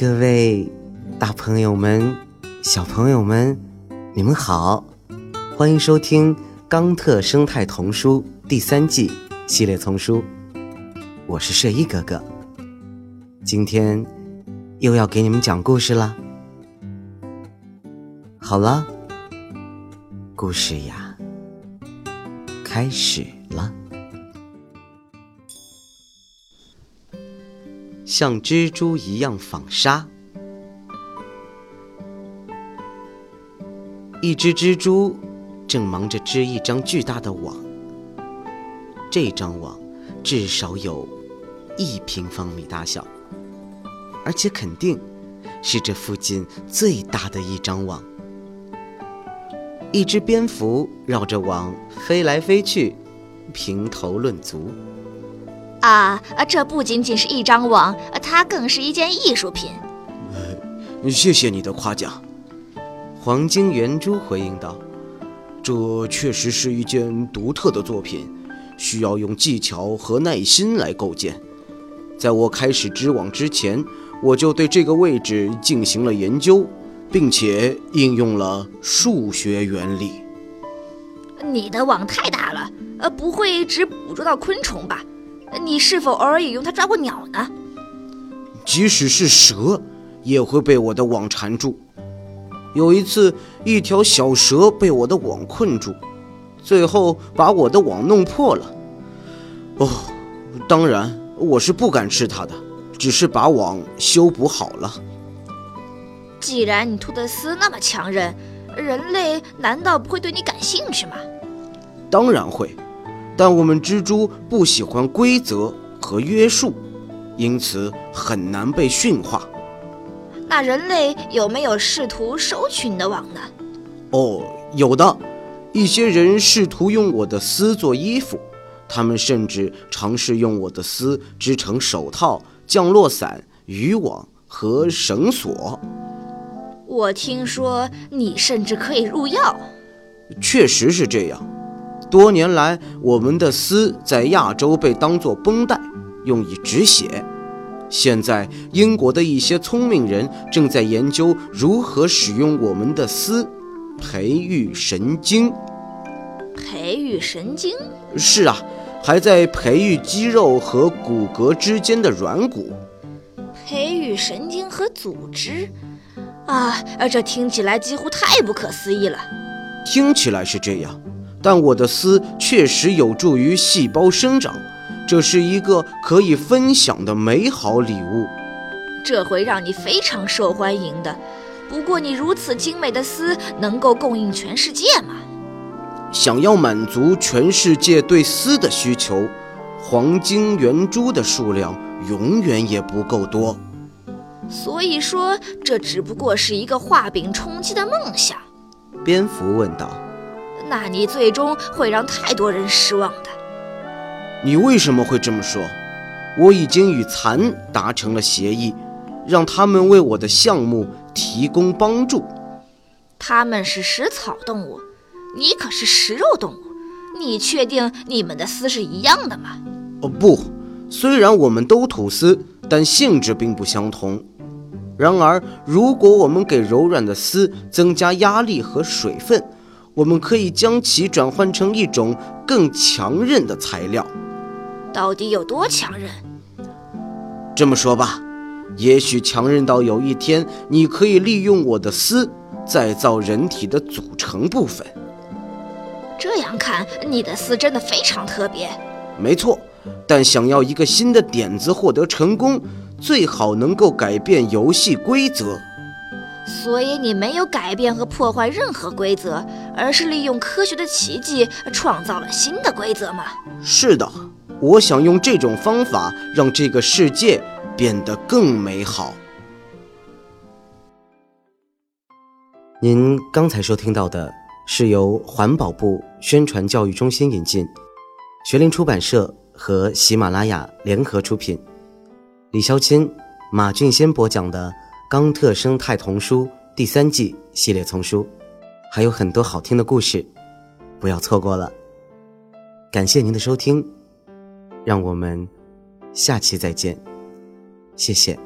各位大朋友们、小朋友们，你们好，欢迎收听《冈特生态童书》第三季系列丛书。我是睡衣哥哥，今天又要给你们讲故事了。好了，故事呀，开始了。像蜘蛛一样纺纱。一只蜘蛛正忙着织一张巨大的网，这张网至少有一平方米大小，而且肯定是这附近最大的一张网。一只蝙蝠绕着网飞来飞去，评头论足。啊，这不仅仅是一张网，它更是一件艺术品。谢谢你的夸奖，黄金圆珠回应道：“这确实是一件独特的作品，需要用技巧和耐心来构建。在我开始织网之前，我就对这个位置进行了研究，并且应用了数学原理。你的网太大了，呃，不会只捕捉到昆虫吧？”你是否偶尔也用它抓过鸟呢？即使是蛇，也会被我的网缠住。有一次，一条小蛇被我的网困住，最后把我的网弄破了。哦，当然，我是不敢吃它的，只是把网修补好了。既然你吐的丝那么强韧，人类难道不会对你感兴趣吗？当然会。但我们蜘蛛不喜欢规则和约束，因此很难被驯化。那人类有没有试图收取你的网呢？哦，有的，一些人试图用我的丝做衣服，他们甚至尝试用我的丝织成手套、降落伞、渔网和绳索。我听说你甚至可以入药。确实是这样。多年来，我们的丝在亚洲被当作绷带，用以止血。现在，英国的一些聪明人正在研究如何使用我们的丝，培育神经。培育神经？是啊，还在培育肌肉和骨骼之间的软骨。培育神经和组织？啊，这听起来几乎太不可思议了。听起来是这样。但我的丝确实有助于细胞生长，这是一个可以分享的美好礼物。这会让你非常受欢迎的。不过，你如此精美的丝能够供应全世界吗？想要满足全世界对丝的需求，黄金圆珠的数量永远也不够多。所以说，这只不过是一个画饼充饥的梦想。蝙蝠问道。那你最终会让太多人失望的。你为什么会这么说？我已经与蚕达成了协议，让他们为我的项目提供帮助。他们是食草动物，你可是食肉动物。你确定你们的丝是一样的吗？哦不，虽然我们都吐丝，但性质并不相同。然而，如果我们给柔软的丝增加压力和水分，我们可以将其转换成一种更强韧的材料，到底有多强韧？这么说吧，也许强韧到有一天，你可以利用我的丝再造人体的组成部分。这样看，你的丝真的非常特别。没错，但想要一个新的点子获得成功，最好能够改变游戏规则。所以你没有改变和破坏任何规则，而是利用科学的奇迹创造了新的规则吗？是的，我想用这种方法让这个世界变得更美好。您刚才收听到的是由环保部宣传教育中心引进，学林出版社和喜马拉雅联合出品，李肖钦、马俊先播讲的。《冈特生态童书》第三季系列丛书，还有很多好听的故事，不要错过了。感谢您的收听，让我们下期再见，谢谢。